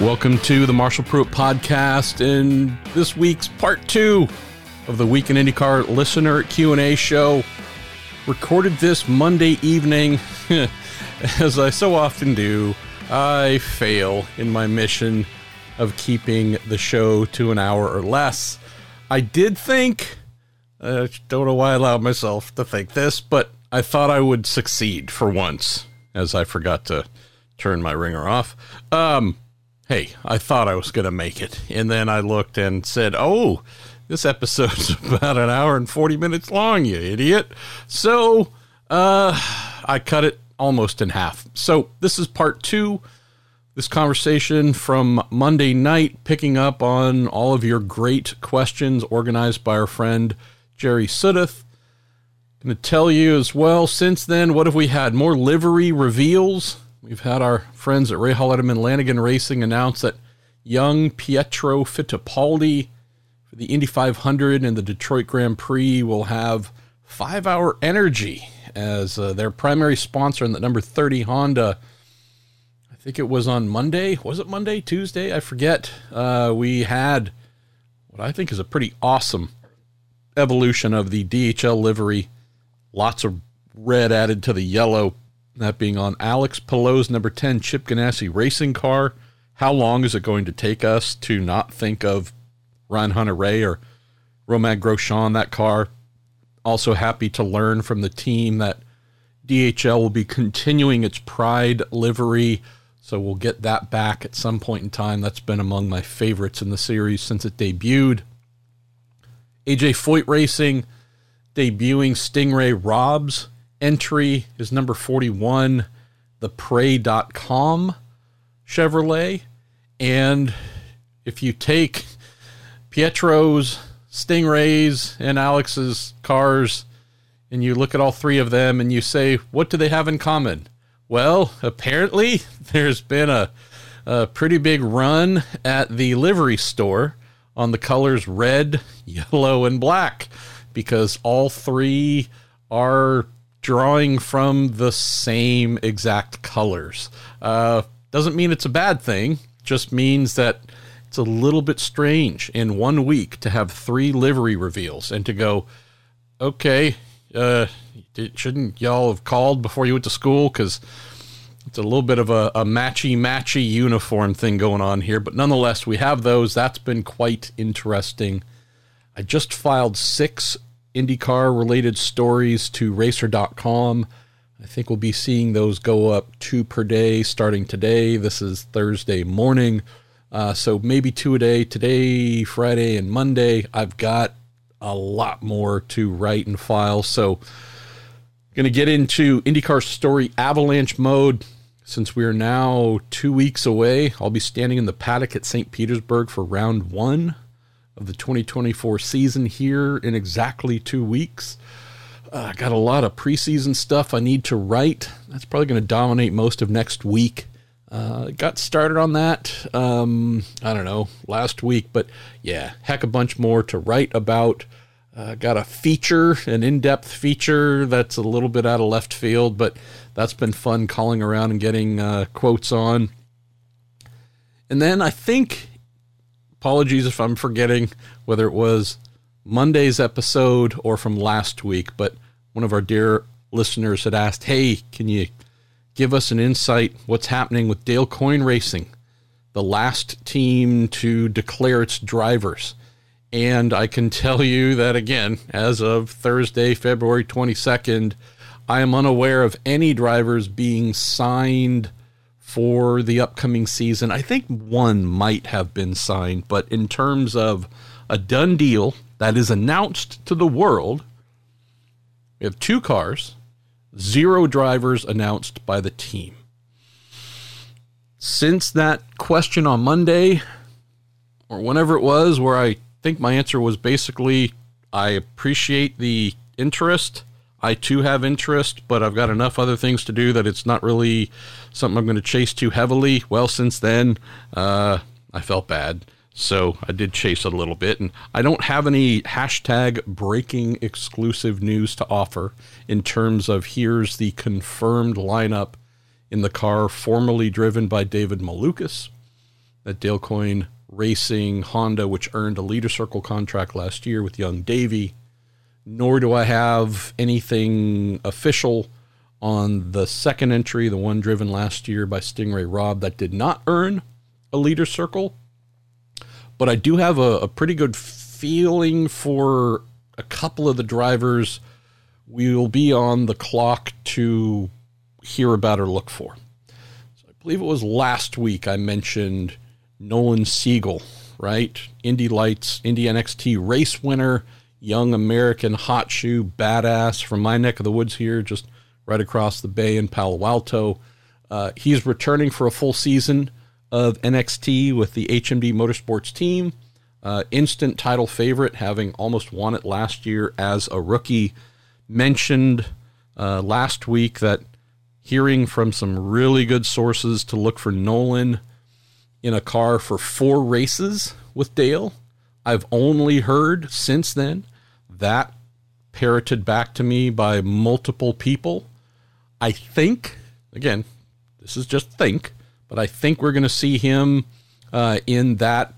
Welcome to the Marshall Pruett podcast and this week's part 2 of the Week in IndyCar listener Q&A show. Recorded this Monday evening. As I so often do, I fail in my mission of keeping the show to an hour or less. I did think I don't know why I allowed myself to think this, but I thought I would succeed for once, as I forgot to turn my ringer off. Um, hey, I thought I was going to make it. And then I looked and said, oh, this episode's about an hour and 40 minutes long, you idiot. So uh, I cut it almost in half. So this is part two. This conversation from Monday night, picking up on all of your great questions organized by our friend Jerry Sudduth. Going to tell you as well, since then, what have we had? More livery reveals We've had our friends at Rahal Letterman Lanigan Racing announce that young Pietro Fittipaldi for the Indy 500 and the Detroit Grand Prix will have five hour energy as uh, their primary sponsor in the number 30 Honda. I think it was on Monday. Was it Monday? Tuesday? I forget. Uh, we had what I think is a pretty awesome evolution of the DHL livery. Lots of red added to the yellow that being on Alex Palou's number 10 Chip Ganassi racing car. How long is it going to take us to not think of Ryan Hunter-Reay or Romain Grosjean, that car? Also happy to learn from the team that DHL will be continuing its Pride livery, so we'll get that back at some point in time. That's been among my favorites in the series since it debuted. AJ Foyt Racing debuting Sting Ray Robb's entry is number 41, the Pray.com Chevrolet. And if you take Pietro's, Sting Ray's, and Alex's cars, and you look at all three of them and you say, what do they have in common? Well, apparently there's been a, a pretty big run at the livery store on the colors red, yellow, and black because all three are drawing from the same exact colors. Uh, doesn't mean it's a bad thing, just means that it's a little bit strange in one week to have three livery reveals and to go, okay, uh, shouldn't y'all have called before you went to school? Because it's a little bit of a, a matchy matchy uniform thing going on here. But nonetheless, we have those. That's been quite interesting. I just filed six IndyCar related stories to racer.com. I think we'll be seeing those go up two per day starting today. This is Thursday morning. Uh, so maybe two a day today, Friday, and Monday. I've got a lot more to write and file. So, going to get into IndyCar story avalanche mode. Since we are now two weeks away, I'll be standing in the paddock at St. Petersburg for round one of the 2024 season here in exactly two weeks. Uh, I uh, got a lot of preseason stuff I need to write. That's probably going to dominate most of next week. Uh, got started on that, um, I don't know, last week, but yeah, heck a bunch more to write about. Uh, got a feature, an in depth feature that's a little bit out of left field, but that's been fun calling around and getting uh, quotes on. And then I think apologies if I'm forgetting whether it was Monday's episode or from last week, but one of our dear listeners had asked, Hey, can you give us an insight what's happening with Dale Coyne Racing, the last team to declare its drivers? And I can tell you that again, as of Thursday, February 22nd, I am unaware of any drivers being signed for the upcoming season. I think one might have been signed, but in terms of a done deal that is announced to the world, we have two cars, zero drivers announced by the team. Since that question on Monday, or whenever it was, where I think my answer was basically I appreciate the interest. I too have interest, but I've got enough other things to do that it's not really something I'm going to chase too heavily. Well, since then, uh, I felt bad. So I did chase it a little bit, and I don't have any hashtag breaking exclusive news to offer in terms of here's the confirmed lineup in the car formerly driven by David Malukas. that Dale Coyne Racing Honda, which earned a leader circle contract last year with young Davey, nor do I have anything official on the second entry, the one driven last year by Sting Ray Robb that did not earn a leader circle. But I do have a, a pretty good feeling for a couple of the drivers we will be on the clock to hear about or look for. So I believe it was last week I mentioned Nolan Siegel, right? Indy Lights, Indy NXT race winner, young American hot shoe badass from my neck of the woods here, just right across the bay in Palo Alto. Uh, he's returning for a full season of NXT with the HMD Motorsports team. Uh, instant title favorite, having almost won it last year as a rookie. Mentioned uh, last week that hearing from some really good sources to look for Nolan in a car for four races with Dale. I've only heard since then that parroted back to me by multiple people. I think, again, this is just think, but I think we're going to see him uh, in that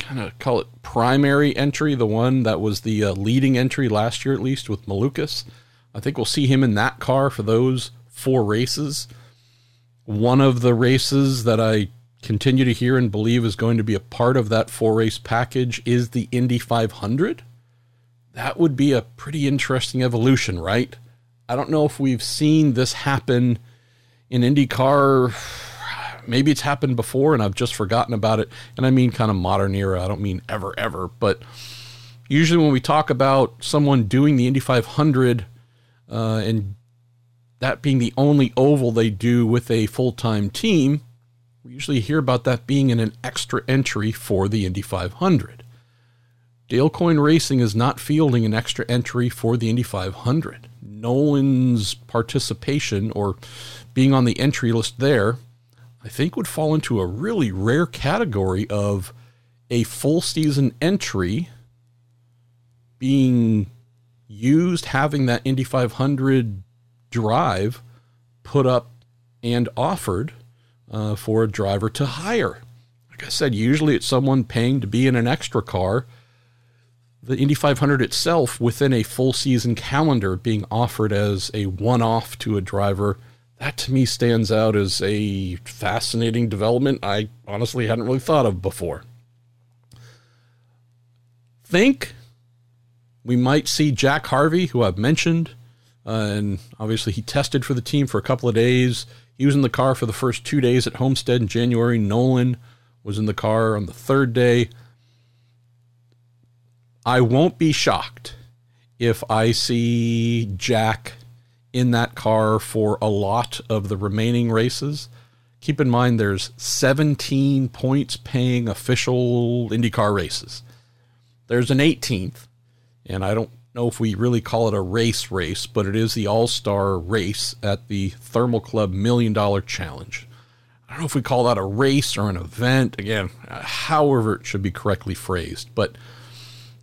kind of call it primary entry, the one that was the uh, leading entry last year, at least with Malukas. I think we'll see him in that car for those four races. One of the races that I continue to hear and believe is going to be a part of that four race package is the Indy 500. That would be a pretty interesting evolution, right? I don't know if we've seen this happen in IndyCar. Maybe it's happened before and I've just forgotten about it. And I mean kind of modern era. I don't mean ever, ever. But usually when we talk about someone doing the Indy 500 uh, and that being the only oval they do with a full time team, we usually hear about that being in an extra entry for the Indy 500. Dale Coyne Racing is not fielding an extra entry for the Indy 500. Nolan's participation or being on the entry list there, I think would fall into a really rare category of a full season entry being used, having that Indy 500 drive put up and offered uh, for a driver to hire. Like I said, usually it's someone paying to be in an extra car. The Indy 500 itself, within a full season calendar, being offered as a one off to a driver, that to me stands out as a fascinating development I honestly hadn't really thought of before. Think we might see Jack Harvey, who I've mentioned, uh, and obviously he tested for the team for a couple of days. He was in the car for the first two days at Homestead in January. Nolan was in the car on the third day. I won't be shocked if I see Jack in that car for a lot of the remaining races. Keep in mind there's 17 points paying official IndyCar races. There's an 18th, and I don't know if we really call it a race race, but it is the All Star race at the Thermal Club Million Dollar Challenge. I don't know if we call that a race or an event. Again, however it should be correctly phrased, but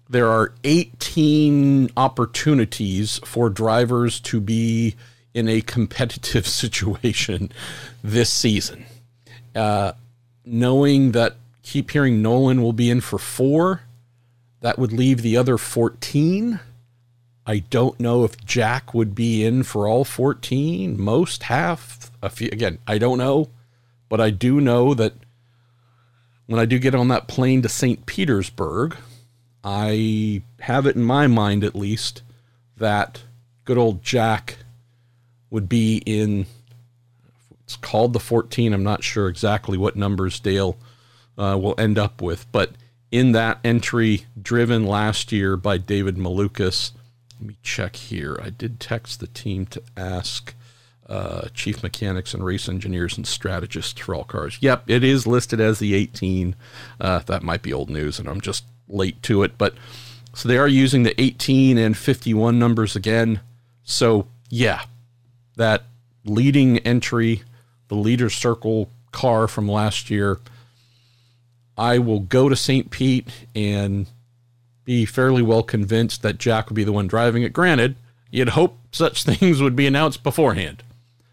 there are 18 opportunities for drivers to be in a competitive situation this season. Uh, knowing that keep hearing Nolan will be in for four, that would leave the other 14. I don't know if Jack would be in for all 14, most half. A few, again, I don't know, but I do know that when I do get on that plane to St. Petersburg, I have it in my mind at least that good old Jack would be in. It's called the 14. I'm not sure exactly what numbers Dale uh, will end up with, but in that entry driven last year by David Malukas let me check here. I did text the team to ask uh, chief mechanics and race engineers and strategists for all cars. Yep, it is listed as the 18. Uh, that might be old news, and I'm just late to it. But so they are using the 18 and 51 numbers again. So yeah, that leading entry, the leader circle car from last year. I will go to St. Pete and be fairly well convinced that Jack would be the one driving it. Granted, you'd hope such things would be announced beforehand.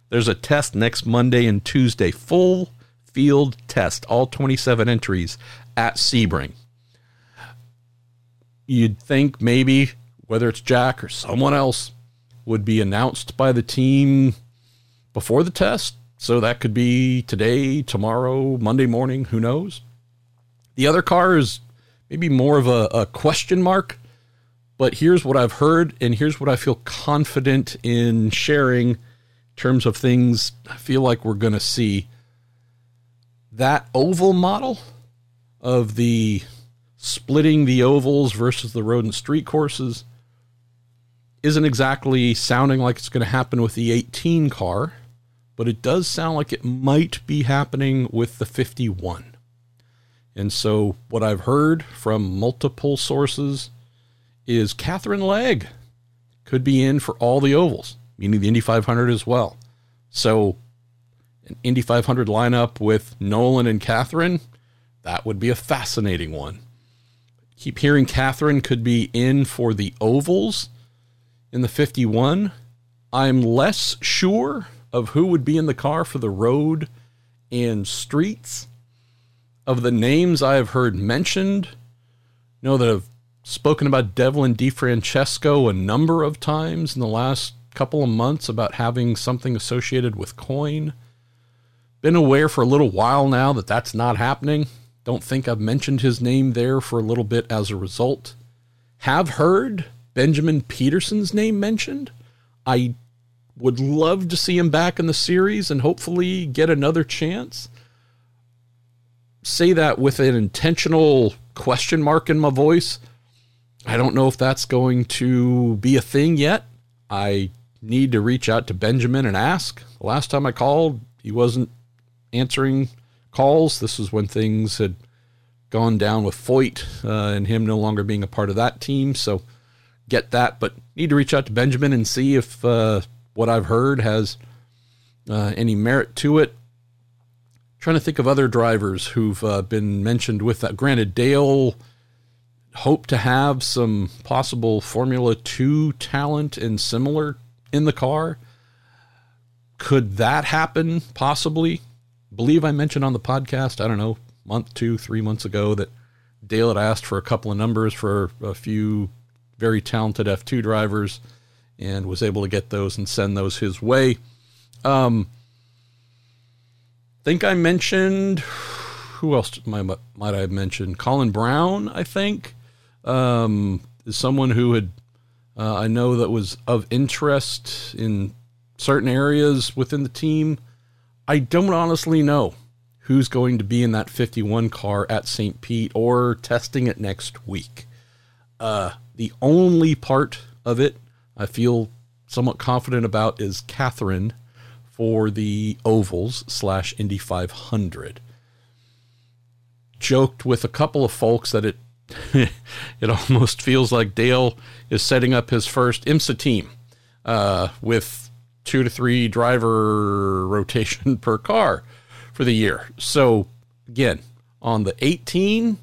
There's a test next Monday and Tuesday, full field test, all 27 entries at Sebring. You'd think maybe whether it's Jack or someone else would be announced by the team before the test. So that could be today, tomorrow, Monday morning, who knows? The other car is maybe more of a, a question mark, but here's what I've heard, and here's what I feel confident in sharing in terms of things I feel like we're going to see. That oval model of the splitting the ovals versus the road and street courses isn't exactly sounding like it's going to happen with the 18 car, but it does sound like it might be happening with the 51. And so, what I've heard from multiple sources is Katherine Legge could be in for all the ovals, meaning the Indy 500 as well. So, an Indy 500 lineup with Nolan and Katherine, that would be a fascinating one. Keep hearing Katherine could be in for the ovals in the 51. I'm less sure of who would be in the car for the road and streets. Of the names I have heard mentioned, you know that I've spoken about Devlin DeFrancesco a number of times in the last couple of months about having something associated with Coyne. Been aware for a little while now that that's not happening. Don't think I've mentioned his name there for a little bit as a result. Have heard Benjamin Pedersen's name mentioned. I would love to see him back in the series and hopefully get another chance. Say that with an intentional question mark in my voice. I don't know if that's going to be a thing yet. I need to reach out to Benjamin and ask. The last time I called, he wasn't answering calls. This was when things had gone down with Foyt uh, and him no longer being a part of that team. So get that, but need to reach out to Benjamin and see if uh, what I've heard has uh, any merit to it. Trying to think of other drivers who've uh, been mentioned with that. Granted, Dale hope to have some possible Formula 2 talent and similar in the car. Could that happen? Possibly. Believe I mentioned on the podcast, I don't know, month, two, three months ago, that Dale had asked for a couple of numbers for a few very talented F2 drivers and was able to get those and send those his way. Um, think I mentioned who else might, I have mentioned? Colin Braun, I think, um, is someone who had uh, I know that was of interest in certain areas within the team. I don't honestly know who's going to be in that 51 car at St. Pete or testing it next week. Uh, the only part of it I feel somewhat confident about is Katherine for the ovals slash Indy 500. Joked with a couple of folks that it it almost feels like Dale is setting up his first IMSA team uh, with two to three driver rotation per car for the year. So again, on the 18,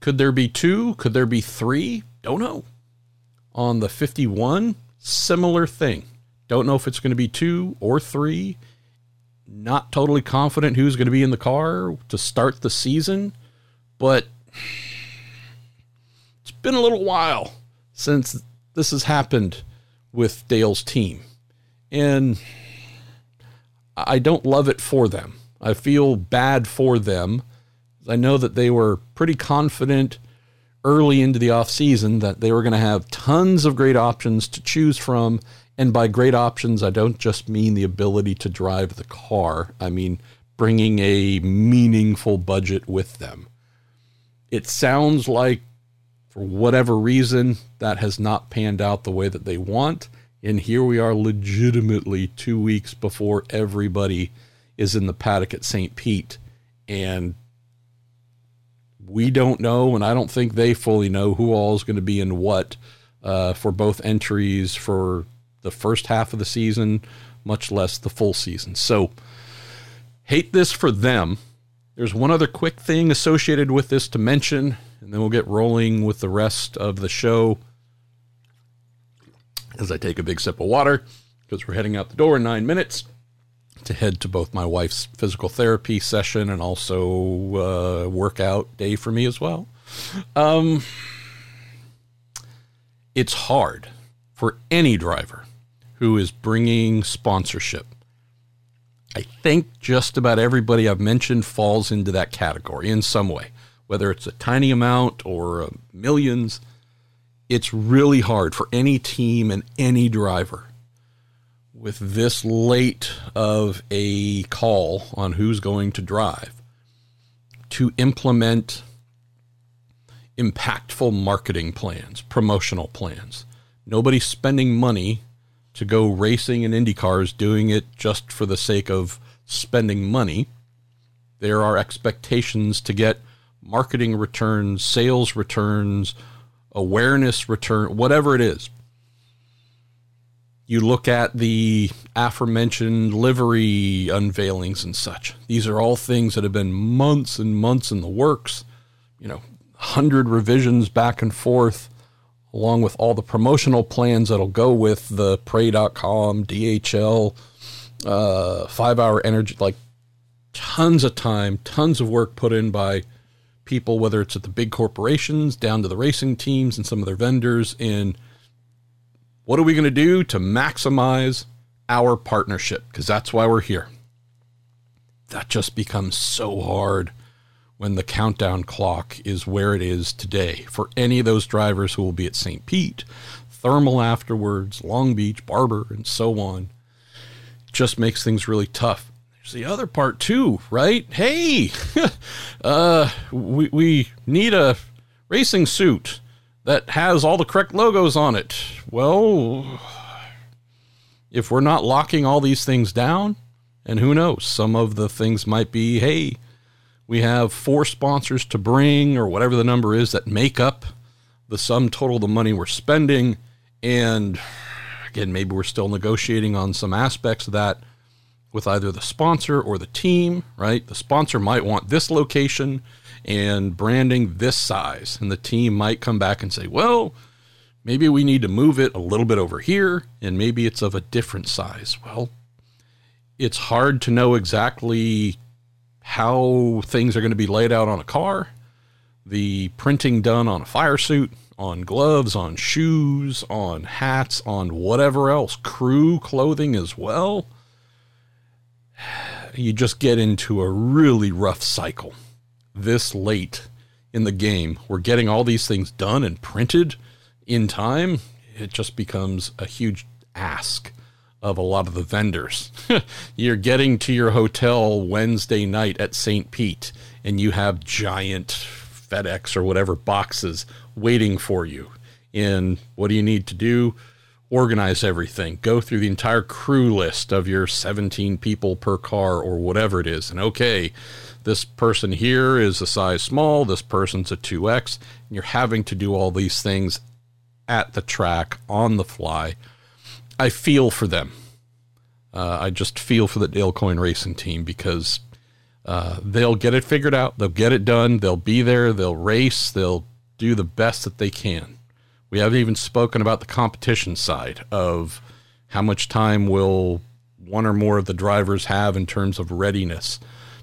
could there be two? Could there be three? Don't know. On the 51, similar thing. Don't know if it's going to be two or three. Not totally confident who's going to be in the car to start the season, but it's been a little while since this has happened with Dale's team. And I don't love it for them. I feel bad for them. I know that they were pretty confident early into the offseason that they were going to have tons of great options to choose from. And by great options, I don't just mean the ability to drive the car, I mean bringing a meaningful budget with them. It sounds like, for whatever reason, that has not panned out the way that they want. And here we are, legitimately two weeks before everybody is in the paddock at St. Pete. And we don't know, and I don't think they fully know who all is going to be in what uh, for both entries for the first half of the season, much less the full season. So, hate this for them. There's one other quick thing associated with this to mention, and then we'll get rolling with the rest of the show as I take a big sip of water because we're heading out the door in nine minutes. to head to both my wife's physical therapy session and also uh, workout day for me as well. Um, it's hard for any driver who is bringing sponsorship. I think just about everybody I've mentioned falls into that category in some way, whether it's a tiny amount or uh, millions. It's really hard for any team and any driver with this late of a call on who's going to drive to implement impactful marketing plans, promotional plans. Nobody's spending money to go racing in Indy cars doing it just for the sake of spending money. There are expectations to get marketing returns, sales returns, awareness return, whatever it is. You look at the aforementioned livery unveilings and such. These are all things that have been months and months in the works. You know, 100 revisions back and forth, along with all the promotional plans that'll go with the Pray.com, DHL, uh, five hour energy, like tons of time, tons of work put in by people, whether it's at the big corporations, down to the racing teams and some of their vendors, in what are we going to do to maximize our partnership? Because that's why we're here. That just becomes so hard when the countdown clock is where it is today for any of those drivers who will be at St. Pete, Thermal afterwards, Long Beach, Barber, and so on. just makes things really tough. There's the other part too, right? Hey, uh, we, we need a racing suit that has all the correct logos on it. Well, if we're not locking all these things down, and who knows, some of the things might be, hey, we have four sponsors to bring, or whatever the number is that make up the sum total of the money we're spending. And again, maybe we're still negotiating on some aspects of that with either the sponsor or the team, right? The sponsor might want this location and branding this size. And the team might come back and say, well, maybe we need to move it a little bit over here and maybe it's of a different size. Well, it's hard to know exactly how things are going to be laid out on a car, the printing done on a fire suit, on gloves, on shoes, on hats, on whatever else, crew clothing as well. You just get into a really rough cycle this late in the game, we're getting all these things done and printed in time, it just becomes a huge ask of a lot of the vendors. You're getting to your hotel Wednesday night at St. Pete and you have giant FedEx or whatever boxes waiting for you. And what do you need to do? Organize everything. Go through the entire crew list of your 17 people per car or whatever it is. And okay, this person here is a size small, this person's a 2X, and you're having to do all these things at the track on the fly. I feel for them. Uh, I just feel for the Dale Coyne Racing team because uh, they'll get it figured out. They'll get it done. They'll be there. They'll race. They'll do the best that they can. We haven't even spoken about the competition side of how much time will one or more of the drivers have in terms of readiness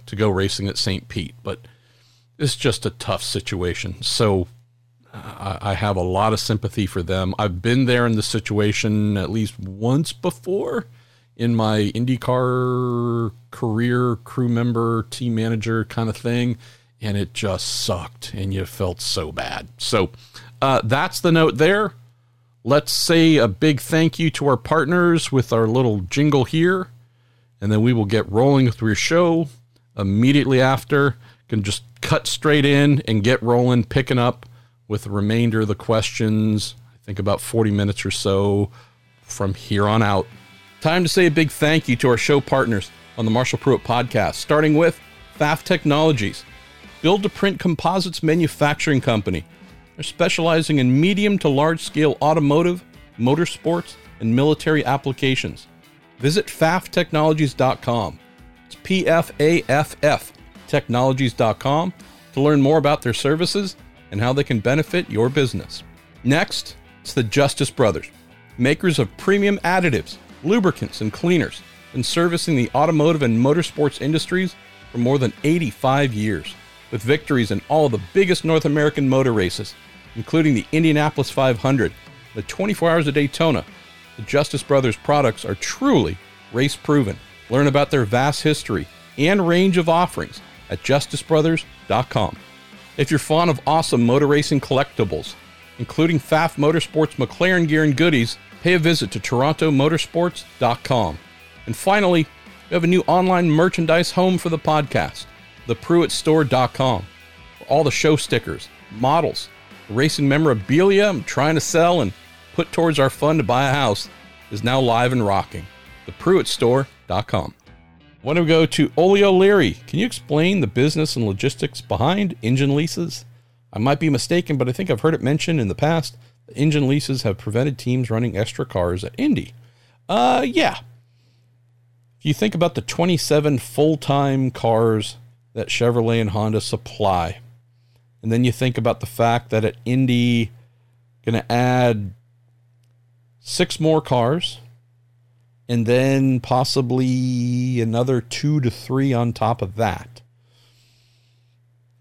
to go racing at St. Pete, but it's just a tough situation. So uh, I have a lot of sympathy for them. I've been there in the situation at least once before in my IndyCar career, crew member, team manager kind of thing, and it just sucked, and you felt so bad. So uh, that's the note there. Let's say a big thank you to our partners with our little jingle here, and then we will get rolling through your show immediately after. Can just cut straight in and get rolling, picking up with the remainder of the questions. I think about 40 minutes or so from here on out. Time to say a big thank you to our show partners on the Marshall Pruett podcast, starting with Pfaff Technologies, build to print composites manufacturing company. They're specializing in medium to large scale automotive, motorsports, and military applications. Visit pfafftechnologies.com. It's P F A F F technologies.com to learn more about their services and how they can benefit your business. Next, it's the Justice Brothers, makers of premium additives, lubricants, and cleaners. and servicing the automotive and motorsports industries for more than 85 years, with victories in all the biggest North American motor races, including the Indianapolis 500, the 24 Hours of Daytona. The Justice Brothers products are truly race proven. Learn about their vast history and range of offerings at justicebrothers.com. If you're fond of awesome motor racing collectibles, including Pfaff Motorsports McLaren gear and goodies, pay a visit to torontomotorsports.com. And finally, we have a new online merchandise home for the podcast, thepruettstore.com. For all the show stickers, models, racing memorabilia I'm trying to sell and put towards our fund to buy a house is now live and rocking. Thepruettstore.com. Want to go to Oli O'Leary? Can you explain the business and logistics behind engine leases? I might be mistaken, but I think I've heard it mentioned in the past that engine leases have prevented teams running extra cars at Indy. Uh, yeah. If you think about the 27 full time cars that Chevrolet and Honda supply, and then you think about the fact that at Indy, going to add six more cars and then possibly another two to three on top of that.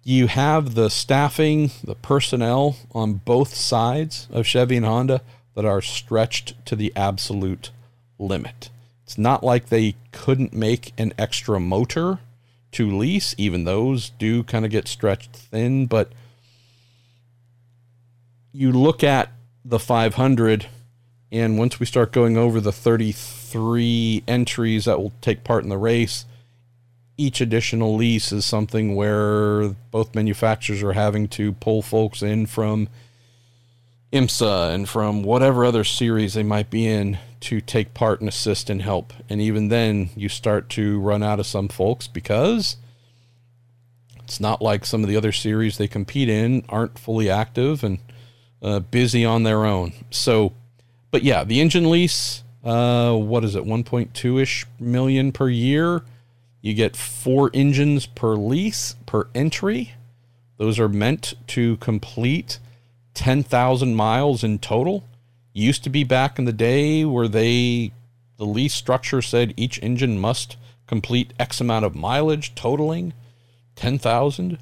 You have the staffing, the personnel on both sides of Chevy and Honda that are stretched to the absolute limit. It's not like they couldn't make an extra motor to lease, even those do kind of get stretched thin, but you look at the 500 and once we start going over the 33 entries that will take part in the race, each additional lease is something where both manufacturers are having to pull folks in from IMSA and from whatever other series they might be in to take part and assist and help. And even then, you start to run out of some folks because it's not like some of the other series they compete in aren't fully active and uh, busy on their own. So, but yeah, the engine lease, uh, what is it, 1.2 ish million per year? You get four engines per lease per entry. Those are meant to complete 10,000 miles in total. Used to be back in the day where they, the lease structure said each engine must complete X amount of mileage, totaling 10,000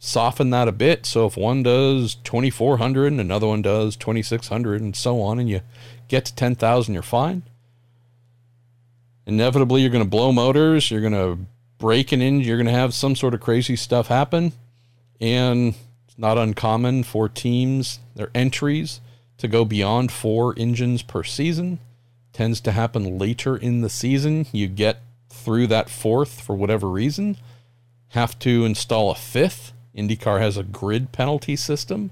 soften that a bit. So if one does 2400 and another one does 2600 and so on, and you get to 10,000, you're fine. Inevitably, you're going to blow motors, you're going to break an engine, you're going to have some sort of crazy stuff happen. And it's not uncommon for teams, their entries, to go beyond four engines per season. Tends to happen later in the season. You get through that fourth for whatever reason, have to install a fifth IndyCar has a grid penalty system.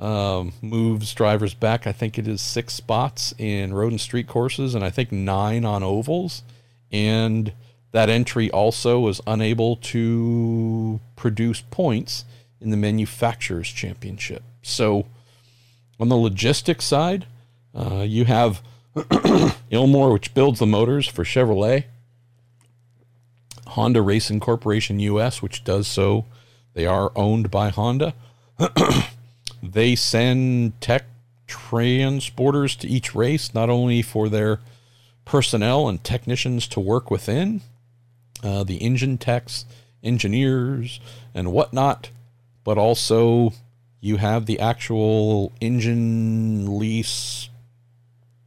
Um, moves drivers back. I think it is six spots in road and street courses, and I think nine on ovals. And that entry also was unable to produce points in the manufacturers championship. So, on the logistics side, uh, you have Ilmor, which builds the motors for Chevrolet, Honda Racing Corporation US, which does so they are owned by Honda. they send tech transporters to each race, not only for their personnel and technicians to work within, uh, the engine techs, engineers, and whatnot, but also you have the actual engine lease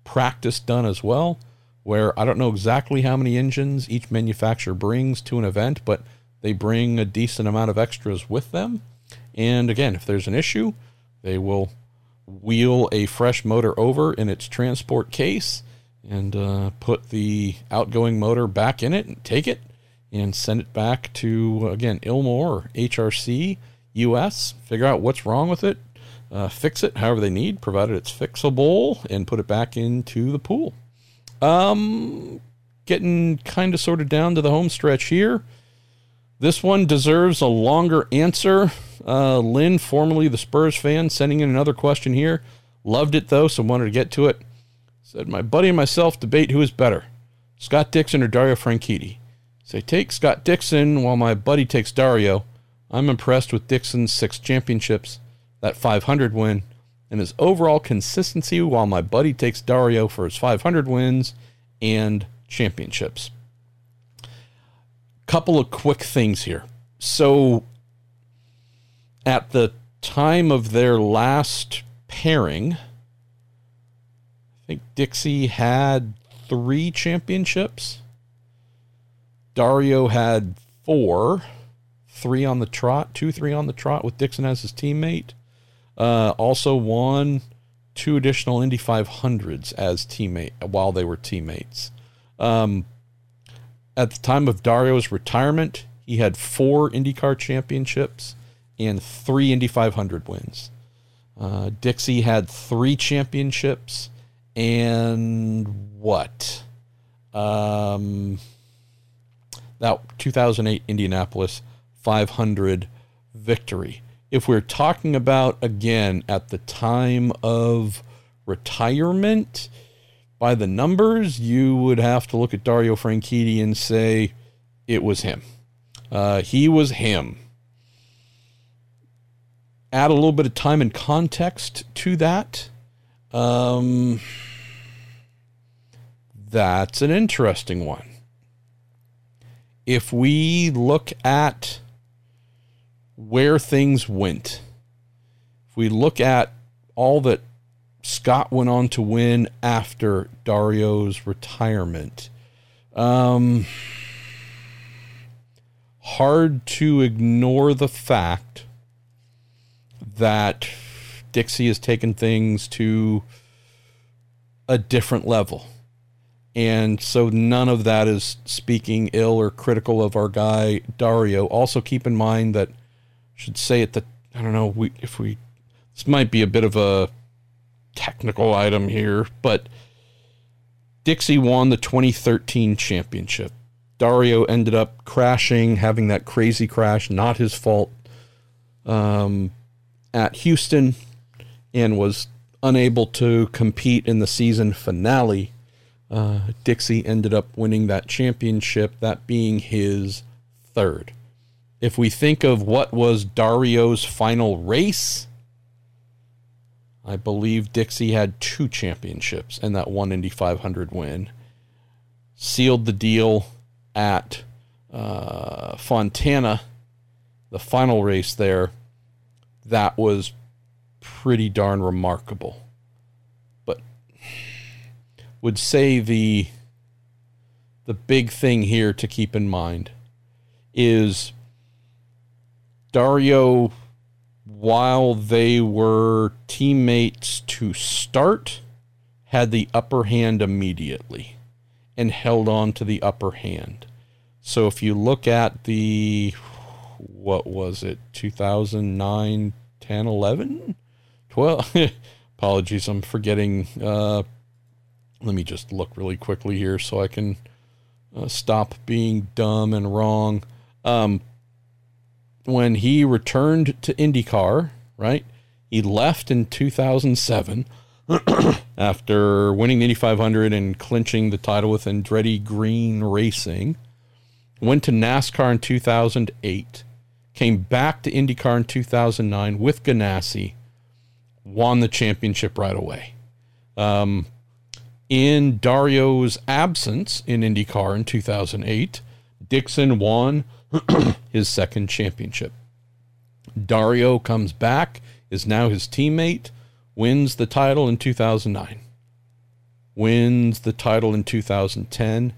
practice done as well, where I don't know exactly how many engines each manufacturer brings to an event, but they bring a decent amount of extras with them. And again, if there's an issue, they will wheel a fresh motor over in its transport case and uh, put the outgoing motor back in it and take it and send it back to, again, Ilmor or HRC US, figure out what's wrong with it, uh, fix it however they need, provided it's fixable, and put it back into the pool. Um, getting kind of sort of down to the home stretch here. This one deserves a longer answer. Uh, Lynn, formerly the Spurs fan, sending in another question here. Loved it though, so wanted to get to it. Said, My buddy and myself debate who is better, Scott Dixon or Dario Franchitti. Say, take Scott Dixon while my buddy takes Dario. I'm impressed with Dixon's six championships, that 500 win, and his overall consistency while my buddy takes Dario for his 500 wins and championships. Couple of quick things here. So, at the time of their last pairing, I think Dixie had three championships. Dario had four, three on the trot, two, three on the trot with Dixon as his teammate. Uh, also won two additional Indy 500s as teammate while they were teammates. Um, at the time of Dario's retirement, he had four IndyCar championships and three Indy 500 wins. Uh, Dixie had three championships and what? Um, that 2008 Indianapolis 500 victory. If we're talking about again at the time of retirement, by the numbers, you would have to look at Dario Franchitti and say it was him. Uh, he was him. Add a little bit of time and context to that. Um, that's an interesting one. If we look at where things went, if we look at all that Scott went on to win after Dario's retirement, um, hard to ignore the fact that Dixie has taken things to a different level. And so none of that is speaking ill or critical of our guy Dario. Also keep in mind that I should say it that I don't know we if we this might be a bit of a technical item here, but Dixie won the 2013 championship. Dario ended up crashing, having that crazy crash, not his fault, um, at Houston, and was unable to compete in the season finale uh, Dixie ended up winning that championship, that being his third. If we think of what was Dario's final race, I believe Dixie had two championships and that one Indy 500 win. Sealed the deal at uh, Fontana, the final race there. That was pretty darn remarkable But would say the the big thing here to keep in mind is Dario while they were teammates to start had the upper hand immediately and held on to the upper hand. So if you look at the what was it 2009 10 11 12 apologies i'm forgetting uh, let me just look really quickly here so I can uh, stop being dumb and wrong. Um, when he returned to IndyCar, right? He left in 2007 after winning the Indy 500 and clinching the title with Andretti Green Racing. Went to NASCAR in 2008. Came back to IndyCar in 2009 with Ganassi. Won the championship right away. Um, in Dario's absence in IndyCar in 2008, Dixon won his second championship. Dario comes back, is now his teammate, wins the title in 2009, wins the title in 2010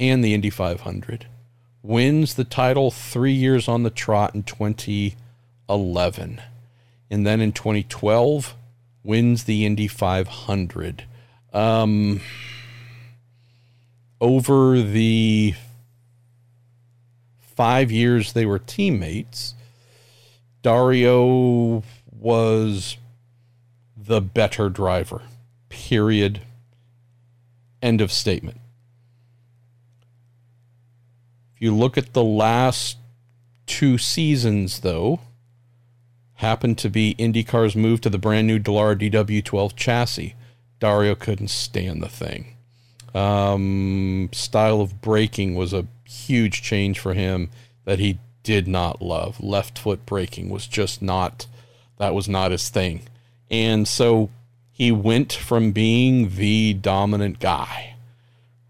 and the Indy 500, wins the title three years on the trot in 2011, and then in 2012 wins the Indy 500 um, over the five years they were teammates, Dario was the better driver. Period. End of statement. If you look at the last two seasons, though, happened to be IndyCar's move to the brand new Dallara DW12 chassis. Dario couldn't stand the thing. Um, style of braking was a huge change for him that he did not love. Left foot braking was just not, that was not his thing. And so he went from being the dominant guy,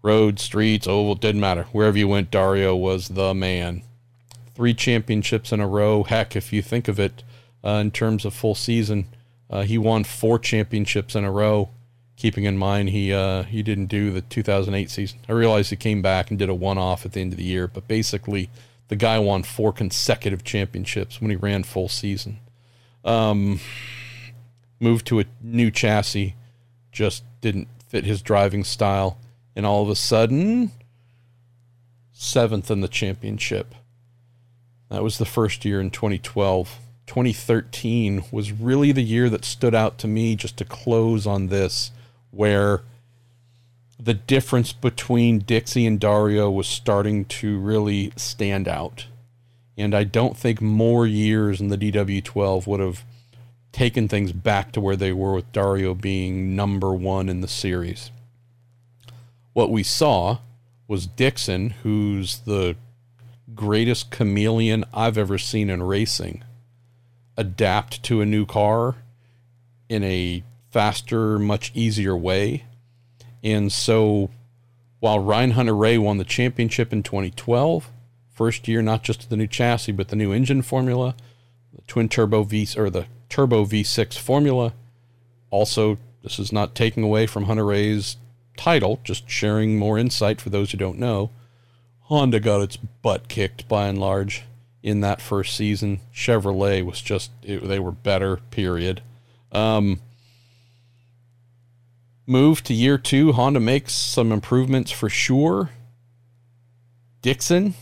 road, streets, oval, didn't matter. Wherever you went, Dario was the man. Three championships in a row. Heck, if you think of it uh, in terms of full season, uh, he won four championships in a row. Keeping in mind he uh, he didn't do the 2008 season. I realized he came back and did a one-off at the end of the year, but basically the guy won four consecutive championships when he ran full season. Um, moved to a new chassis, just didn't fit his driving style, and all of a sudden, seventh in the championship. That was the first year in 2012. 2013 was really the year that stood out to me just to close on this, where the difference between Dixie and Dario was starting to really stand out. And I don't think more years in the DW12 would have taken things back to where they were with Dario being number one in the series. What we saw was Dixon, who's the greatest chameleon I've ever seen in racing, adapt to a new car in a faster, much easier way. And so while Ryan Hunter-Reay won the championship in 2012, first year not just the new chassis but the new engine formula, the twin turbo V or the turbo V6 formula. Also, this is not taking away from Hunter-Reay's title, just sharing more insight for those who don't know. Honda got its butt kicked by and large in that first season. Chevrolet was just, it, they were better, period. Um, move to year two, Honda makes some improvements for sure. Dixon,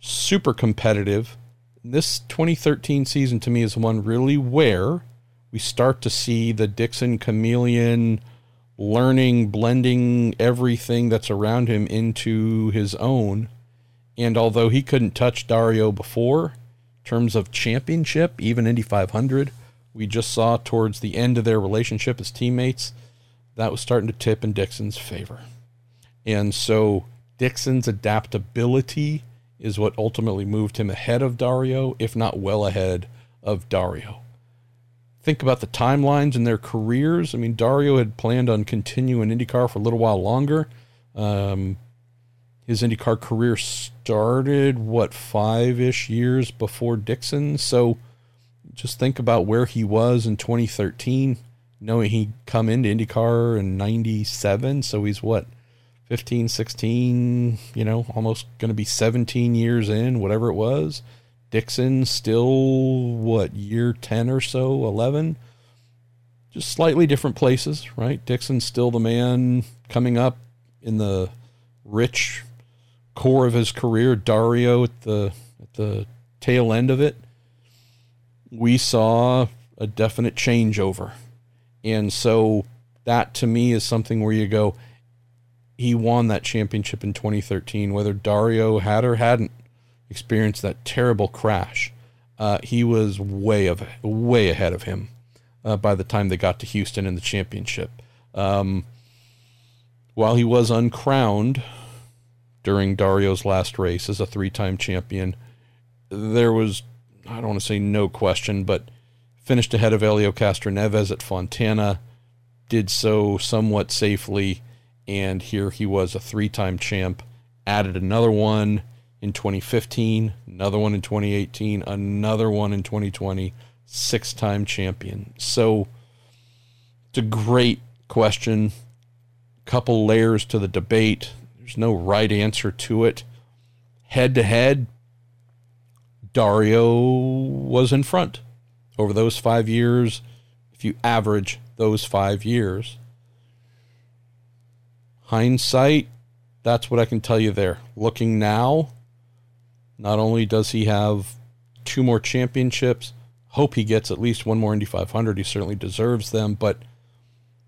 super competitive. This 2013 season to me is one really where we start to see the Dixon chameleon learning, blending everything that's around him into his own. And although he couldn't touch Dario before, terms of championship, even Indy 500, we just saw towards the end of their relationship as teammates, that was starting to tip in Dixon's favor. And so Dixon's adaptability is what ultimately moved him ahead of Dario, if not well ahead of Dario think about the timelines in their careers. I mean, Dario had planned on continuing IndyCar for a little while longer. Um, his IndyCar career started, what, five ish years before Dixon. So just think about where he was in 2013, knowing he'd come into IndyCar in 97. So he's what, 15, 16, you know, almost going to be 17 years in, whatever it was. Dixon still what year 10 or so, 11. Just slightly different places, right? Dixon's still the man coming up in the rich core of his career, Dario at the at the tail end of it. We saw a definite changeover. And so that to me is something where you go he won that championship in 2013 whether Dario had or hadn't experienced that terrible crash. Uh, he was way of way ahead of him uh, by the time they got to Houston in the championship. Um, while he was uncrowned during Dario's last race as a three-time champion, there was I don't want to say no question, but finished ahead of Helio Castroneves at Fontana, did so somewhat safely, and here he was a three-time champ. Added another one in 2015, another one in 2018, another one in 2020, six time champion. So it's a great question. Couple layers to the debate. There's no right answer to it. Head to head, Dario was in front over those five years. If you average those five years, hindsight, that's what I can tell you there. Looking now, not only does he have two more championships, hope he gets at least one more Indy 500. He certainly deserves them. But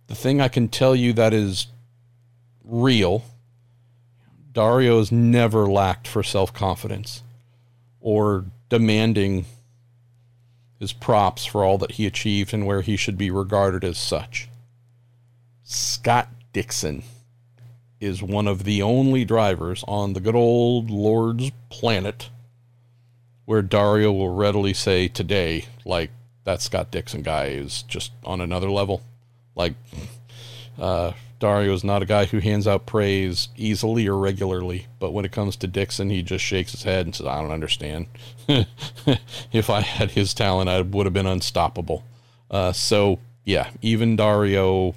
the thing I can tell you that is real Dario has never lacked for self confidence or demanding props for all that he achieved and where he should be regarded as such. Scott Dixon is one of the only drivers on the good old Lord's planet where Dario will readily say today, like, that Scott Dixon guy is just on another level. Like, Uh, Dario is not a guy who hands out praise easily or regularly, but when it comes to Dixon, he just shakes his head and says, I don't understand. if I had his talent, I would have been unstoppable. Uh, so, yeah, even Dario,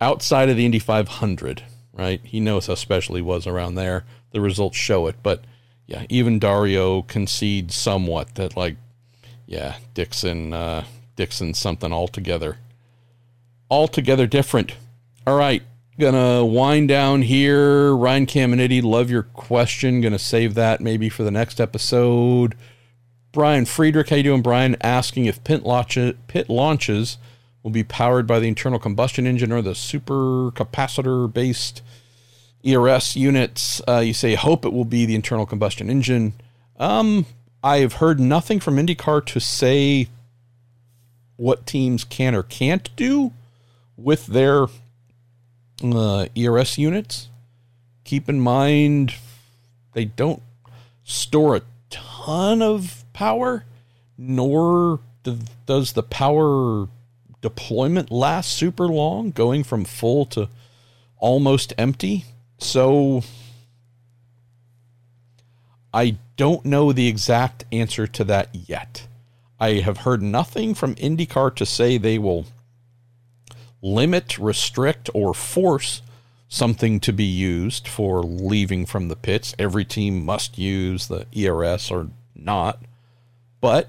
outside of the Indy 500, right? He knows how special he was around there. The results show it. But, yeah, even Dario concedes somewhat that, like, yeah, Dixon, uh, Dixon's something altogether, altogether different. All right, gonna wind down here. Ryan Caminiti, love your question. Gonna save that maybe for the next episode. Brian Friedrich, how you doing, Brian? Asking if pit, launch- pit launches will be powered by the internal combustion engine or the super capacitor based ERS units. Uh, you say hope it will be the internal combustion engine. Um, I have heard nothing from IndyCar to say what teams can or can't do with their uh, ERS units. Keep in mind, they don't store a ton of power, nor does the power deployment last super long, going from full to almost empty. So I don't know the exact answer to that yet. I have heard nothing from IndyCar to say they will limit, restrict, or force something to be used for leaving from the pits. Every team must use the ERS or not. But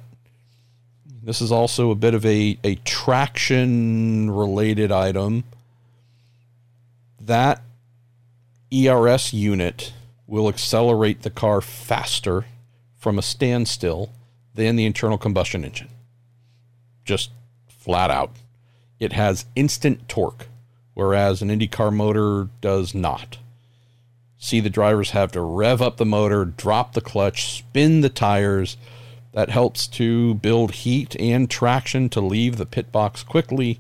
this is also a bit of a, a traction related item. That ERS unit will accelerate the car faster from a standstill than the internal combustion engine. Just flat out it has instant torque, whereas an IndyCar motor does not. See, the drivers have to rev up the motor, drop the clutch, spin the tires. That helps to build heat and traction to leave the pit box quickly.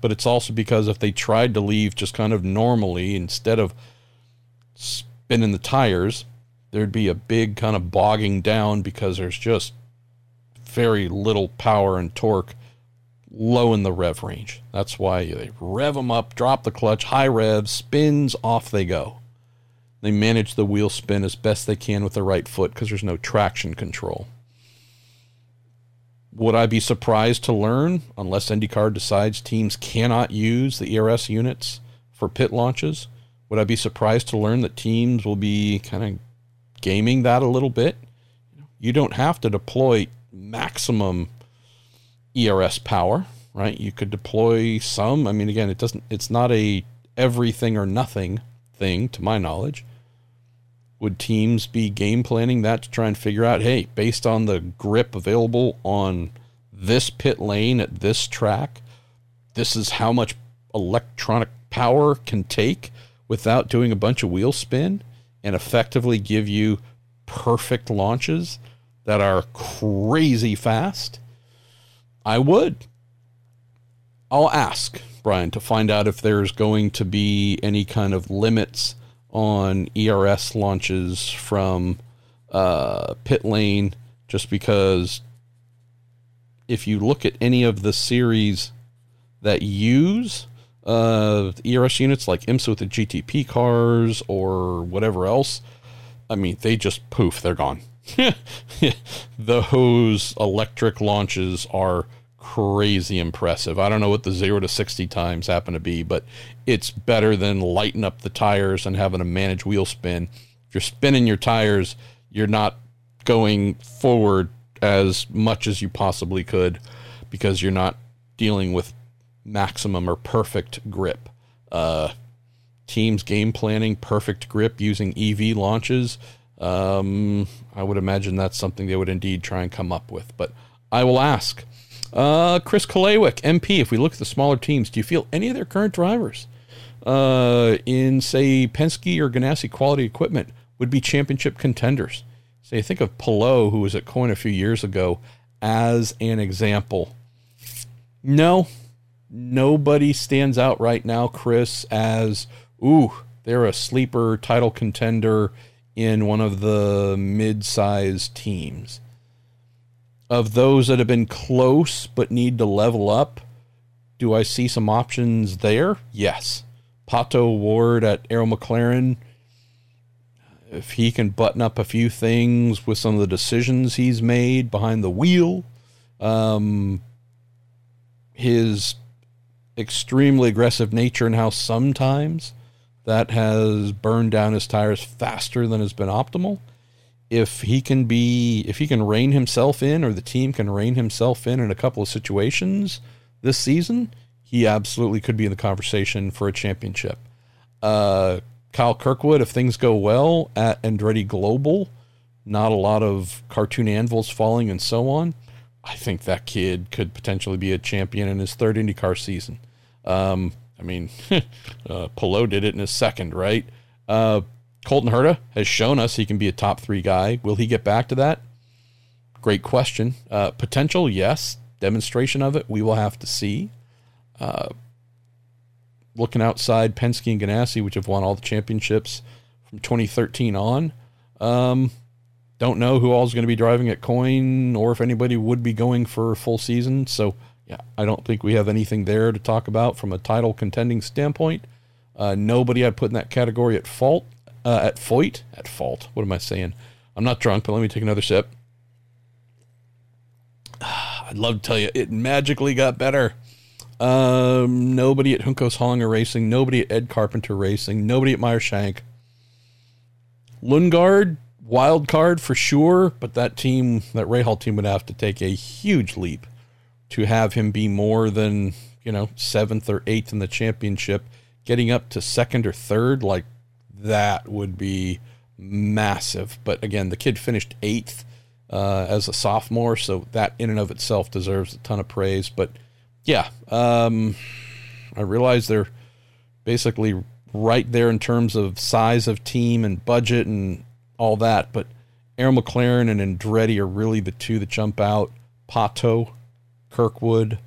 But it's also because if they tried to leave just kind of normally instead of spinning the tires, there'd be a big kind of bogging down because there's just very little power and torque low in the rev range. That's why they rev them up, drop the clutch, high rev, spins, off they go. They manage the wheel spin as best they can with the right foot because there's no traction control. Would I be surprised to learn, unless IndyCar decides teams cannot use the ERS units for pit launches, would I be surprised to learn that teams will be kind of gaming that a little bit? You don't have to deploy maximum ERS power, right? You could deploy some. I mean, again, it doesn't. It's not a everything or nothing thing, to my knowledge. Would teams be game planning that to try and figure out, hey, based on the grip available on this pit lane at this track, this is how much electronic power can take without doing a bunch of wheel spin and effectively give you perfect launches that are crazy fast? I would. I'll ask Brian to find out if there's going to be any kind of limits on ERS launches from uh, pit lane, just because if you look at any of the series that use uh, ERS units like IMSA with the GTP cars or whatever else, I mean, they just poof, they're gone. Those electric launches are crazy impressive. I don't know what the 0 to 60 times happen to be, but it's better than lighting up the tires and having to manage wheel spin. If you're spinning your tires, you're not going forward as much as you possibly could because you're not dealing with maximum or perfect grip. Uh, teams game planning perfect grip using EV launches um, I would imagine that's something they would indeed try and come up with. But I will ask. Uh, Chris Kalawick, MP, if we look at the smaller teams, do you feel any of their current drivers uh, in, say, Penske or Ganassi quality equipment would be championship contenders? Say, think of Palou, who was at Coyne a few years ago, as an example. No, nobody stands out right now, Chris, as, ooh, they're a sleeper title contender in one of the mid-sized teams. Of those that have been close but need to level up, do I see some options there? Yes. Pato O'Ward at Arrow McLaren, if he can button up a few things with some of the decisions he's made behind the wheel, um, his extremely aggressive nature and how sometimes that has burned down his tires faster than has been optimal. If he can be, if he can rein himself in, or the team can rein himself in in a couple of situations this season, he absolutely could be in the conversation for a championship. Uh, Kyle Kirkwood, if things go well at Andretti Global, not a lot of cartoon anvils falling and so on, I think that kid could potentially be a champion in his third IndyCar season. Um, I mean, uh, did it in a second, right? Uh, Colton Herta has shown us he can be a top three guy. Will he get back to that? Great question. Uh, potential, yes. Demonstration of it, we will have to see. Uh, looking outside Penske and Ganassi, which have won all the championships from 2013 on, um, don't know who all is going to be driving at Coyne or if anybody would be going for a full season. So, yeah, I don't think we have anything there to talk about from a title contending standpoint. Uh, nobody I'd put in that category at fault, uh, at Foyt, at fault. What am I saying? I'm not drunk, but let me take another sip. I'd love to tell you it magically got better. Um, nobody at Juncos Hollinger Racing, nobody at Ed Carpenter Racing, nobody at Meyer Shank. Lundgaard wild card for sure, but that team, that Rahal team, would have to take a huge leap to have him be more than you know seventh or eighth in the championship. Getting up to second or third, like that, would be massive. But again, the kid finished eighth uh, as a sophomore, so that in and of itself deserves a ton of praise. But yeah, um, I realize they're basically right there in terms of size of team and budget and all that. But Arrow McLaren and Andretti are really the two that jump out. Pato, Kirkwood,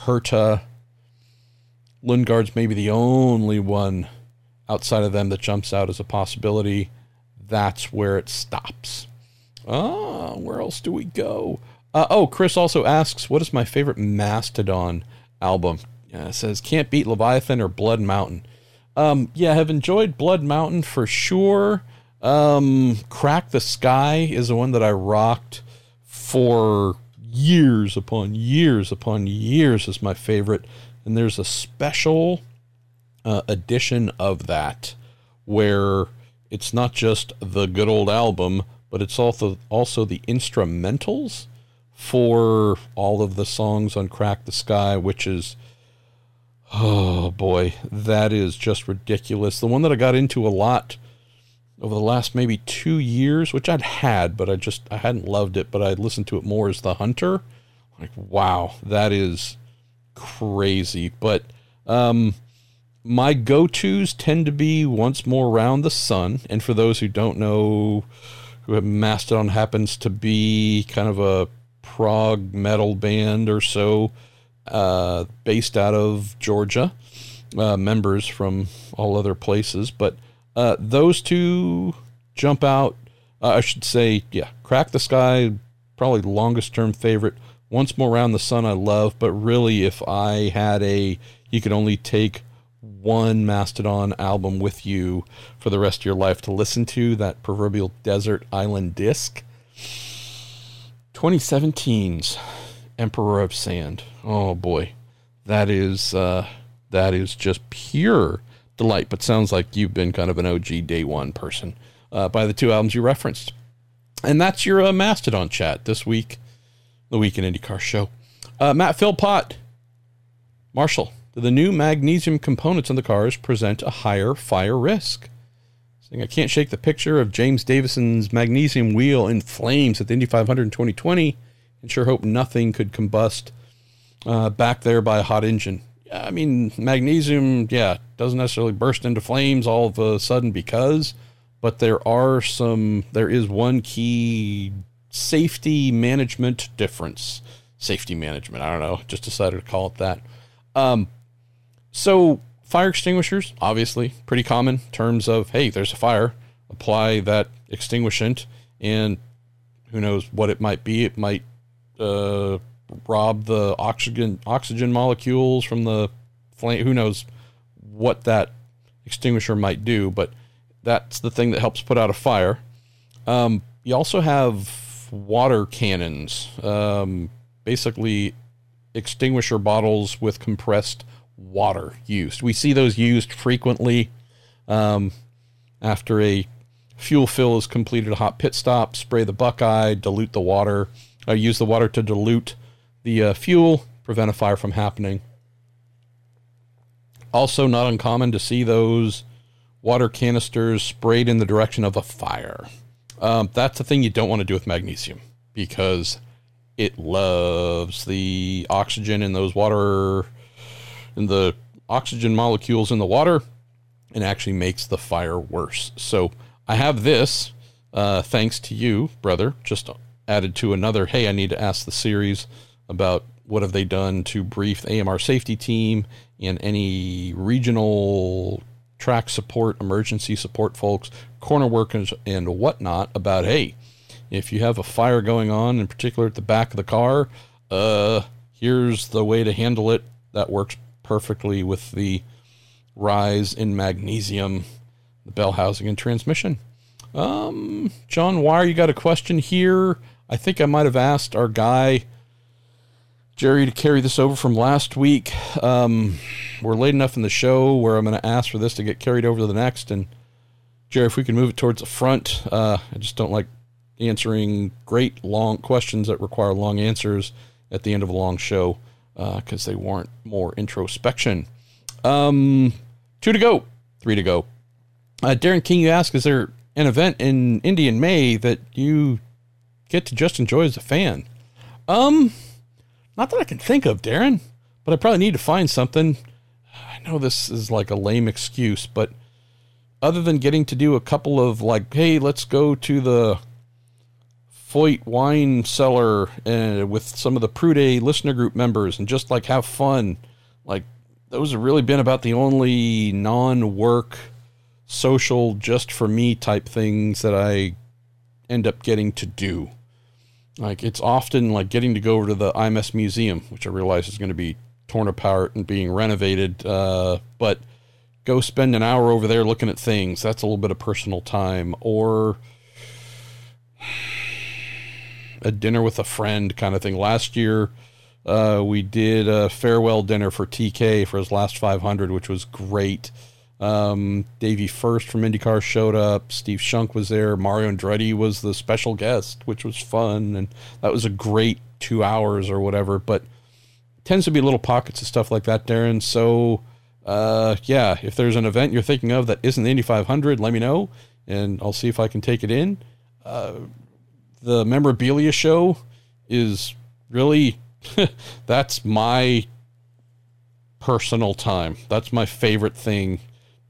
Herta, Lundgaard's maybe the only one outside of them that jumps out as a possibility. That's where it stops. Ah, where else do we go? Uh, oh, Chris also asks, what is my favorite Mastodon album? It says can't beat Leviathan or Blood Mountain. Um, yeah, have enjoyed Blood Mountain for sure. Um, Crack the Skye is the one that I rocked for years upon years upon years is my favorite. And there's a special uh, edition of that where it's not just the good old album, but it's also also the instrumentals for all of the songs on Crack the Skye, which is oh boy, that is just ridiculous. The one that I got into a lot over the last maybe two years, which I'd had, but I just I hadn't loved it, but I listened to it more as The Hunter. Like, wow, that is crazy. But um, my go-tos tend to be once more around the sun. And for those who don't know, who Mastodon happens to be kind of a prog metal band or so, uh, based out of Georgia. Uh, members from all other places, but uh, those two jump out. Uh, I should say, yeah, Crack the Skye, probably longest term favorite. Once More Around the Sun, I love, but really, if I had a, you could only take one Mastodon album with you for the rest of your life to listen to, that proverbial desert island disc. 2017's Emperor of Sand. Oh boy, that is uh, that is just pure delight, but sounds like you've been kind of an OG day one person uh, by the two albums you referenced. And that's your uh, Mastodon chat this week, the Week in IndyCar show. Uh, Matt Philpott, Marshall, do the new magnesium components in the cars present a higher fire risk? Saying I can't shake the picture of James Davison's magnesium wheel in flames at the Indy 500 in 2020 and sure hope nothing could combust uh, back there by a hot engine. I mean, magnesium, yeah, doesn't necessarily burst into flames all of a sudden because, but there are some, there is one key safety management difference. Safety management, I don't know, just decided to call it that. Um, so, fire extinguishers, obviously, pretty common terms of, hey, there's a fire, apply that extinguishant, and who knows what it might be. It might uh, rob the oxygen oxygen molecules from the flame. Who knows what that extinguisher might do, but that's the thing that helps put out a fire. Um, you also have water cannons, um, basically extinguisher bottles with compressed water used. We see those used frequently um, after a fuel fill is completed, a hot pit stop, spray the buckeye, dilute the water, uh, use the water to dilute the uh, fuel, prevent a fire from happening. Also, not uncommon to see those water canisters sprayed in the direction of a fire. Um, that's the thing you don't want to do with magnesium because it loves the oxygen in those water, in the oxygen molecules in the water, and actually makes the fire worse. So I have this, uh, thanks to you, brother, just added to another. Hey, I need to ask the series about what have they done to brief the AMR safety team and any regional track support, emergency support folks, corner workers, and whatnot about hey, if you have a fire going on, in particular at the back of the car, uh, here's the way to handle it. That works perfectly with the rise in magnesium, the bell housing, and transmission. Um, John Wire, you got a question here? I think I might have asked our guy Jerry to carry this over from last week. Um, we're late enough in the show where I'm going to ask for this to get carried over to the next. And Jerry, if we can move it towards the front, uh, I just don't like answering great long questions that require long answers at the end of a long show because uh, they warrant more introspection. Um, two to go, three to go. Uh, Darren King, you ask, is there an event in Indy in May that you get to just enjoy as a fan? Um, not that I can think of, Darren, but I probably need to find something. I know this is like a lame excuse, but other than getting to do a couple of like, hey, let's go to the Foyt wine cellar uh, with some of the PrueDay listener group members and just like have fun. Like those have really been about the only non-work social just for me type things that I end up getting to do. Like it's often like getting to go over to the IMS museum, which I realize is going to be torn apart and being renovated. Uh, but go spend an hour over there looking at things. That's a little bit of personal time, or a dinner with a friend kind of thing. Last year, uh, we did a farewell dinner for TK for his last 500, which was great. Um, Davey First from IndyCar showed up. Steve Shunck was there. Mario Andretti was the special guest, which was fun, and that was a great two hours or whatever. But tends to be little pockets of stuff like that, Darren. So, uh, yeah, if there's an event you're thinking of that isn't the Indy 500, let me know, and I'll see if I can take it in. Uh, the memorabilia show is really that's my personal time. That's my favorite thing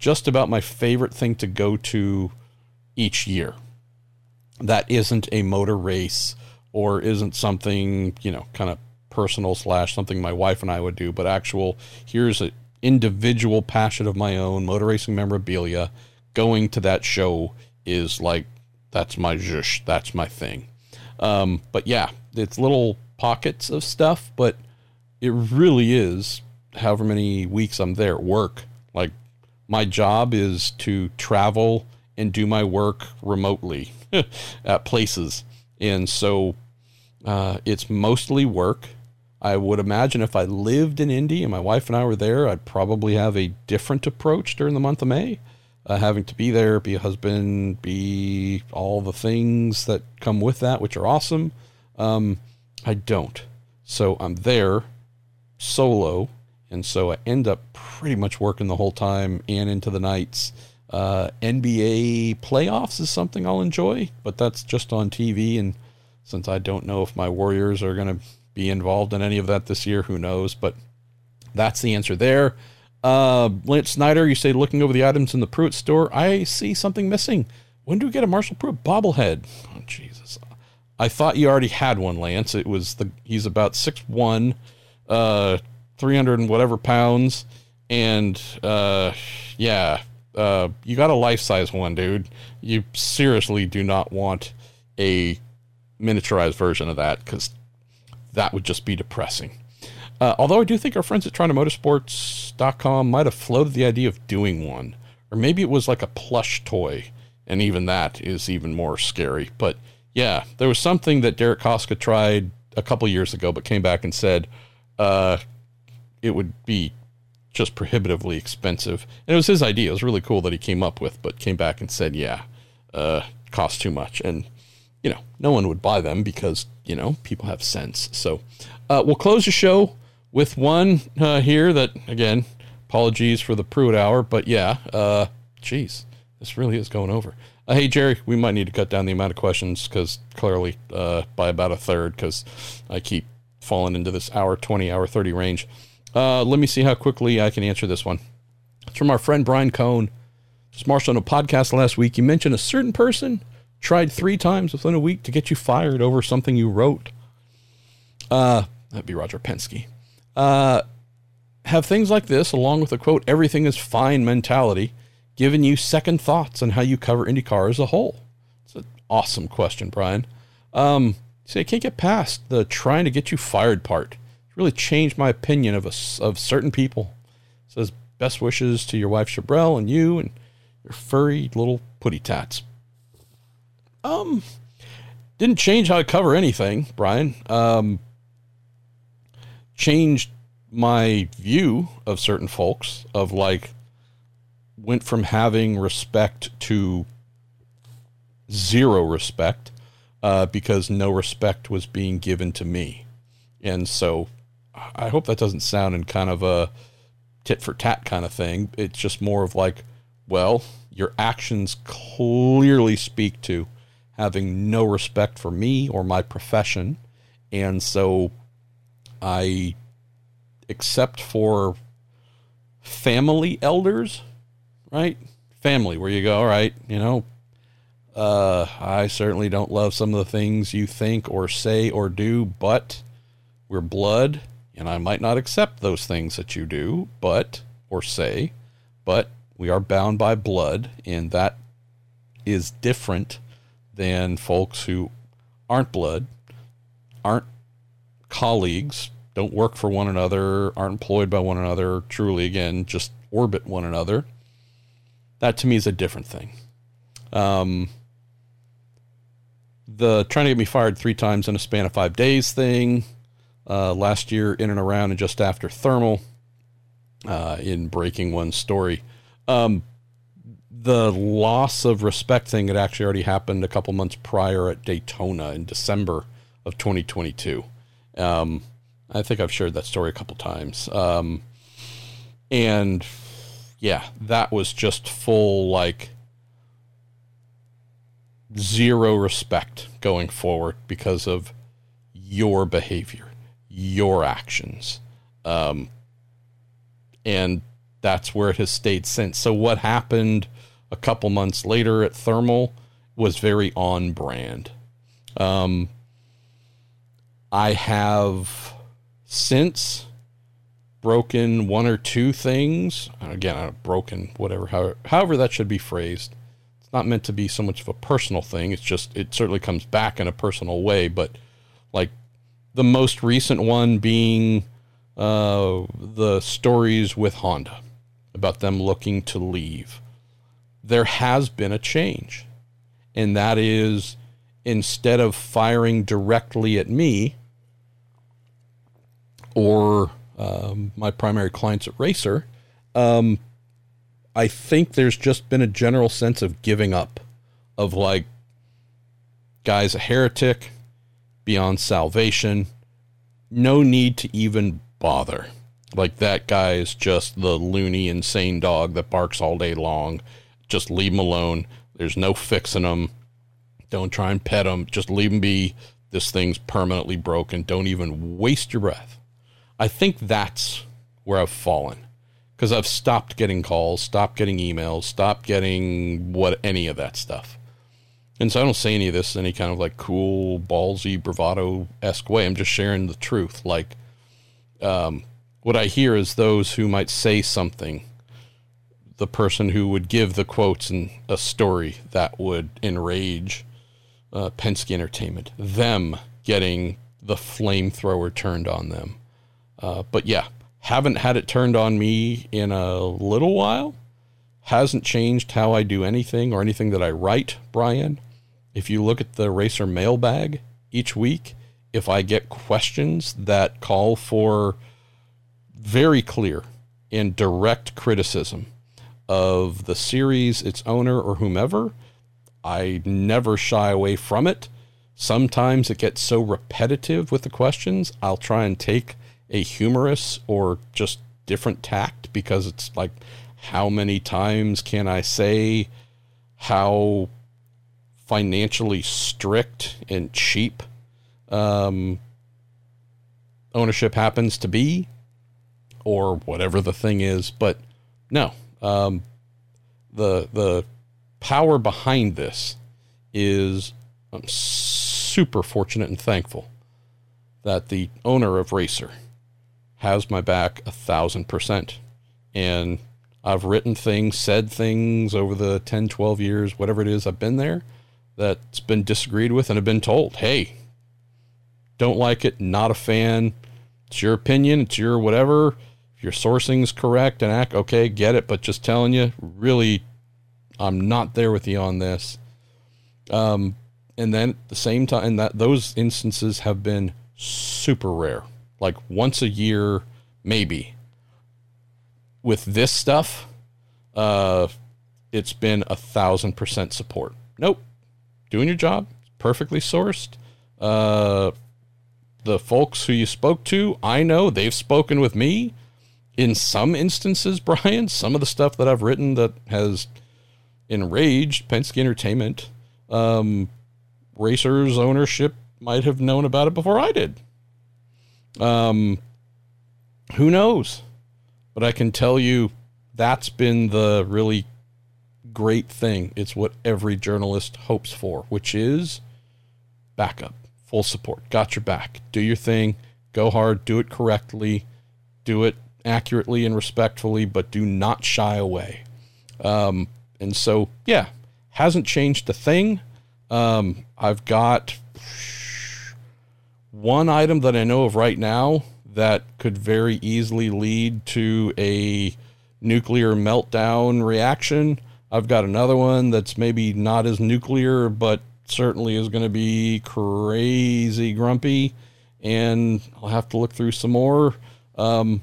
just about my favorite thing to go to each year. That isn't a motor race or isn't something, you know, kind of personal slash something my wife and I would do, but actual here's an individual passion of my own, motor racing memorabilia. Going to that show is like that's my zhush, that's my thing. Um, but yeah, it's little pockets of stuff, but it really is however many weeks I'm there work. Like my job is to travel and do my work remotely at places. And so uh, it's mostly work. I would imagine if I lived in Indy and my wife and I were there, I'd probably have a different approach during the month of May. Uh, having to be there, be a husband, be all the things that come with that, which are awesome. Um, I don't. So I'm there solo and so I end up pretty much working the whole time and into the nights. Uh, NBA playoffs is something I'll enjoy, but that's just on TV. And since I don't know if my Warriors are going to be involved in any of that this year, who knows? But that's the answer there. Uh, Lance Snyder, you say looking over the items in the Pruett store, I see something missing. When do we get a Marshall Pruett bobblehead? Oh Jesus! I thought you already had one, Lance. It was the he's about six one, uh, 300 and whatever pounds. And uh, yeah, uh, you got a life size one, dude. You seriously do not want a miniaturized version of that because that would just be depressing. Uh, although I do think our friends at TorontoMotorsports.com might have floated the idea of doing one, or maybe it was like a plush toy, and even that is even more scary. But yeah, there was something that Derek Koska tried a couple years ago, but came back and said uh, it would be just prohibitively expensive. And it was his idea. It was really cool that he came up with, but came back and said, yeah, uh, cost too much. And, you know, no one would buy them because, you know, people have sense. So uh, we'll close the show with one uh, here that, again, apologies for the Pruett hour, but yeah, uh, geez, this really is going over. Uh, hey, Jerry, we might need to cut down the amount of questions because clearly uh, by about a third because I keep falling into this hour 20, hour 30 range. Uh, let me see how quickly I can answer this one. It's from our friend Brian Cohn. Just Marshall on a podcast last week. You mentioned a certain person tried three times within a week to get you fired over something you wrote. Uh, that'd be Roger Penske. Uh, have things like this, along with the quote, everything is fine mentality, given you second thoughts on how you cover IndyCar as a whole? It's an awesome question, Brian. Um, see, I can't get past the trying to get you fired part really changed my opinion of a, of certain people. It says best wishes to your wife Chabrel and you and your furry little putty tats. Um, didn't change how I cover anything, Brian. Um, changed my view of certain folks of like went from having respect to zero respect uh, because no respect was being given to me. And so I hope that doesn't sound in kind of a tit for tat kind of thing. It's just more of like, well, your actions clearly speak to having no respect for me or my profession. And so I, except for family elders, right? Family, where you go, all right, you know, uh, I certainly don't love some of the things you think or say or do, but we're blood and I might not accept those things that you do, but, or say, but we are bound by blood, and that is different than folks who aren't blood, aren't colleagues, don't work for one another, aren't employed by one another, truly, again, just orbit one another. That to me is a different thing. Um, the trying to get me fired three times in a span of five days thing, uh, last year in and around and just after thermal uh, in breaking one story. Um, the loss of respect thing had actually already happened a couple months prior at Daytona in December of 2022. Um, I think I've shared that story a couple times. Um, and yeah, that was just full like zero respect going forward because of your behavior your actions. Um, and that's where it has stayed since. So, what happened a couple months later at Thermal was very on brand. Um, I have since broken one or two things. Again, I've broken whatever, however, however that should be phrased. It's not meant to be so much of a personal thing. It's just, it certainly comes back in a personal way, but like the most recent one being uh, the stories with Honda about them looking to leave. There has been a change, and that is instead of firing directly at me or um, my primary clients at Racer, um, I think there's just been a general sense of giving up, of like, guy's a heretic, beyond salvation. No need to even bother. Like that guy is just the loony, insane dog that barks all day long. Just leave him alone. There's no fixing him. Don't try and pet him. Just leave him be. This thing's permanently broken. Don't even waste your breath. I think that's where I've fallen because I've stopped getting calls, stopped getting emails, stopped getting what any of that stuff. And so I don't say any of this in any kind of like cool, ballsy, bravado esque way. I'm just sharing the truth. Like, um, what I hear is those who might say something, the person who would give the quotes and a story that would enrage uh, Penske Entertainment, them getting the flamethrower turned on them. Uh, but yeah, haven't had it turned on me in a little while. Hasn't changed how I do anything or anything that I write, Brian. If you look at the racer mailbag each week, if I get questions that call for very clear and direct criticism of the series, its owner, or whomever, I never shy away from it. Sometimes it gets so repetitive with the questions, I'll try and take a humorous or just different tact because it's like, how many times can I say how financially strict and cheap um, ownership happens to be, or whatever the thing is? But no, um, the the power behind this is I'm super fortunate and thankful that the owner of Racer has my back a thousand percent. And I've written things, said things over the 10, 12 years, whatever it is I've been there, that's been disagreed with and have been told, hey, don't like it, not a fan. It's your opinion, it's your whatever. If your sourcing's correct and act okay, get it, but just telling you, really I'm not there with you on this. Um, and then at the same time, that those instances have been super rare, like once a year, maybe. With this stuff, uh, it's been a thousand percent support. Nope, doing your job, perfectly sourced. Uh, the folks who you spoke to, I know they've spoken with me. In some instances, Brian, some of the stuff that I've written that has enraged Penske Entertainment, um, Racers ownership might have known about it before I did. Um, who knows? But I can tell you that's been the really great thing. It's what every journalist hopes for, which is backup, full support. Got your back. Do your thing. Go hard. Do it correctly. Do it accurately and respectfully, but do not shy away. Um, and so, yeah, hasn't changed a thing. Um, I've got one item that I know of right now that could very easily lead to a nuclear meltdown reaction. I've got another one that's maybe not as nuclear, but certainly is going to be crazy grumpy. And I'll have to look through some more. Um,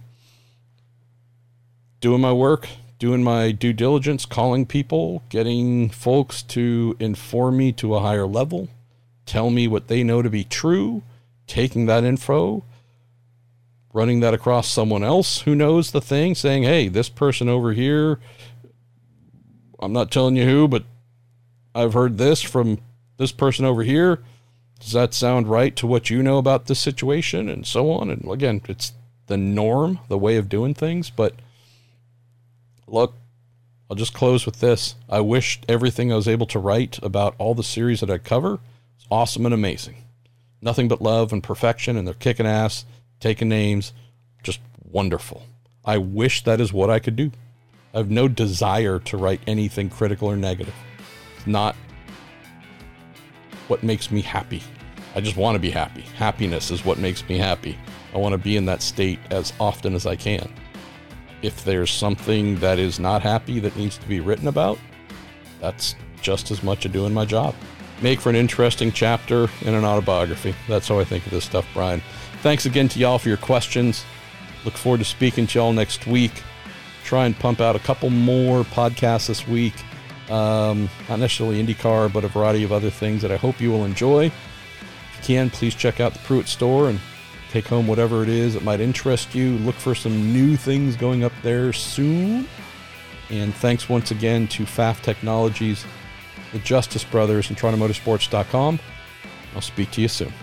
doing my work, doing my due diligence, calling people, getting folks to inform me to a higher level, tell me what they know to be true, taking that info, running that across someone else who knows the thing, saying, hey, this person over here, I'm not telling you who, but I've heard this from this person over here. Does that sound right to what you know about this situation? And so on. And again, it's the norm, the way of doing things, but look, I'll just close with this. I wish everything I was able to write about all the series that I cover is awesome and amazing. Nothing but love and perfection, and they're kicking ass, taking names, just wonderful. I wish that is what I could do. I have no desire to write anything critical or negative. It's not what makes me happy. I just want to be happy. Happiness is what makes me happy. I want to be in that state as often as I can if there's something that is not happy that needs to be written about, that's just as much of doing my job. Make for an interesting chapter in an autobiography. That's how I think of this stuff, Brian. Thanks again to y'all for your questions. Look forward to speaking to y'all next week. Try and pump out a couple more podcasts this week. Um, not necessarily IndyCar, but a variety of other things that I hope you will enjoy. If you can, please check out the Pruett store and take home whatever it is that might interest you. Look for some new things going up there soon. And thanks once again to Pfaff Technologies, the Justice Brothers, and TorontoMotorsports.com. I'll speak to you soon.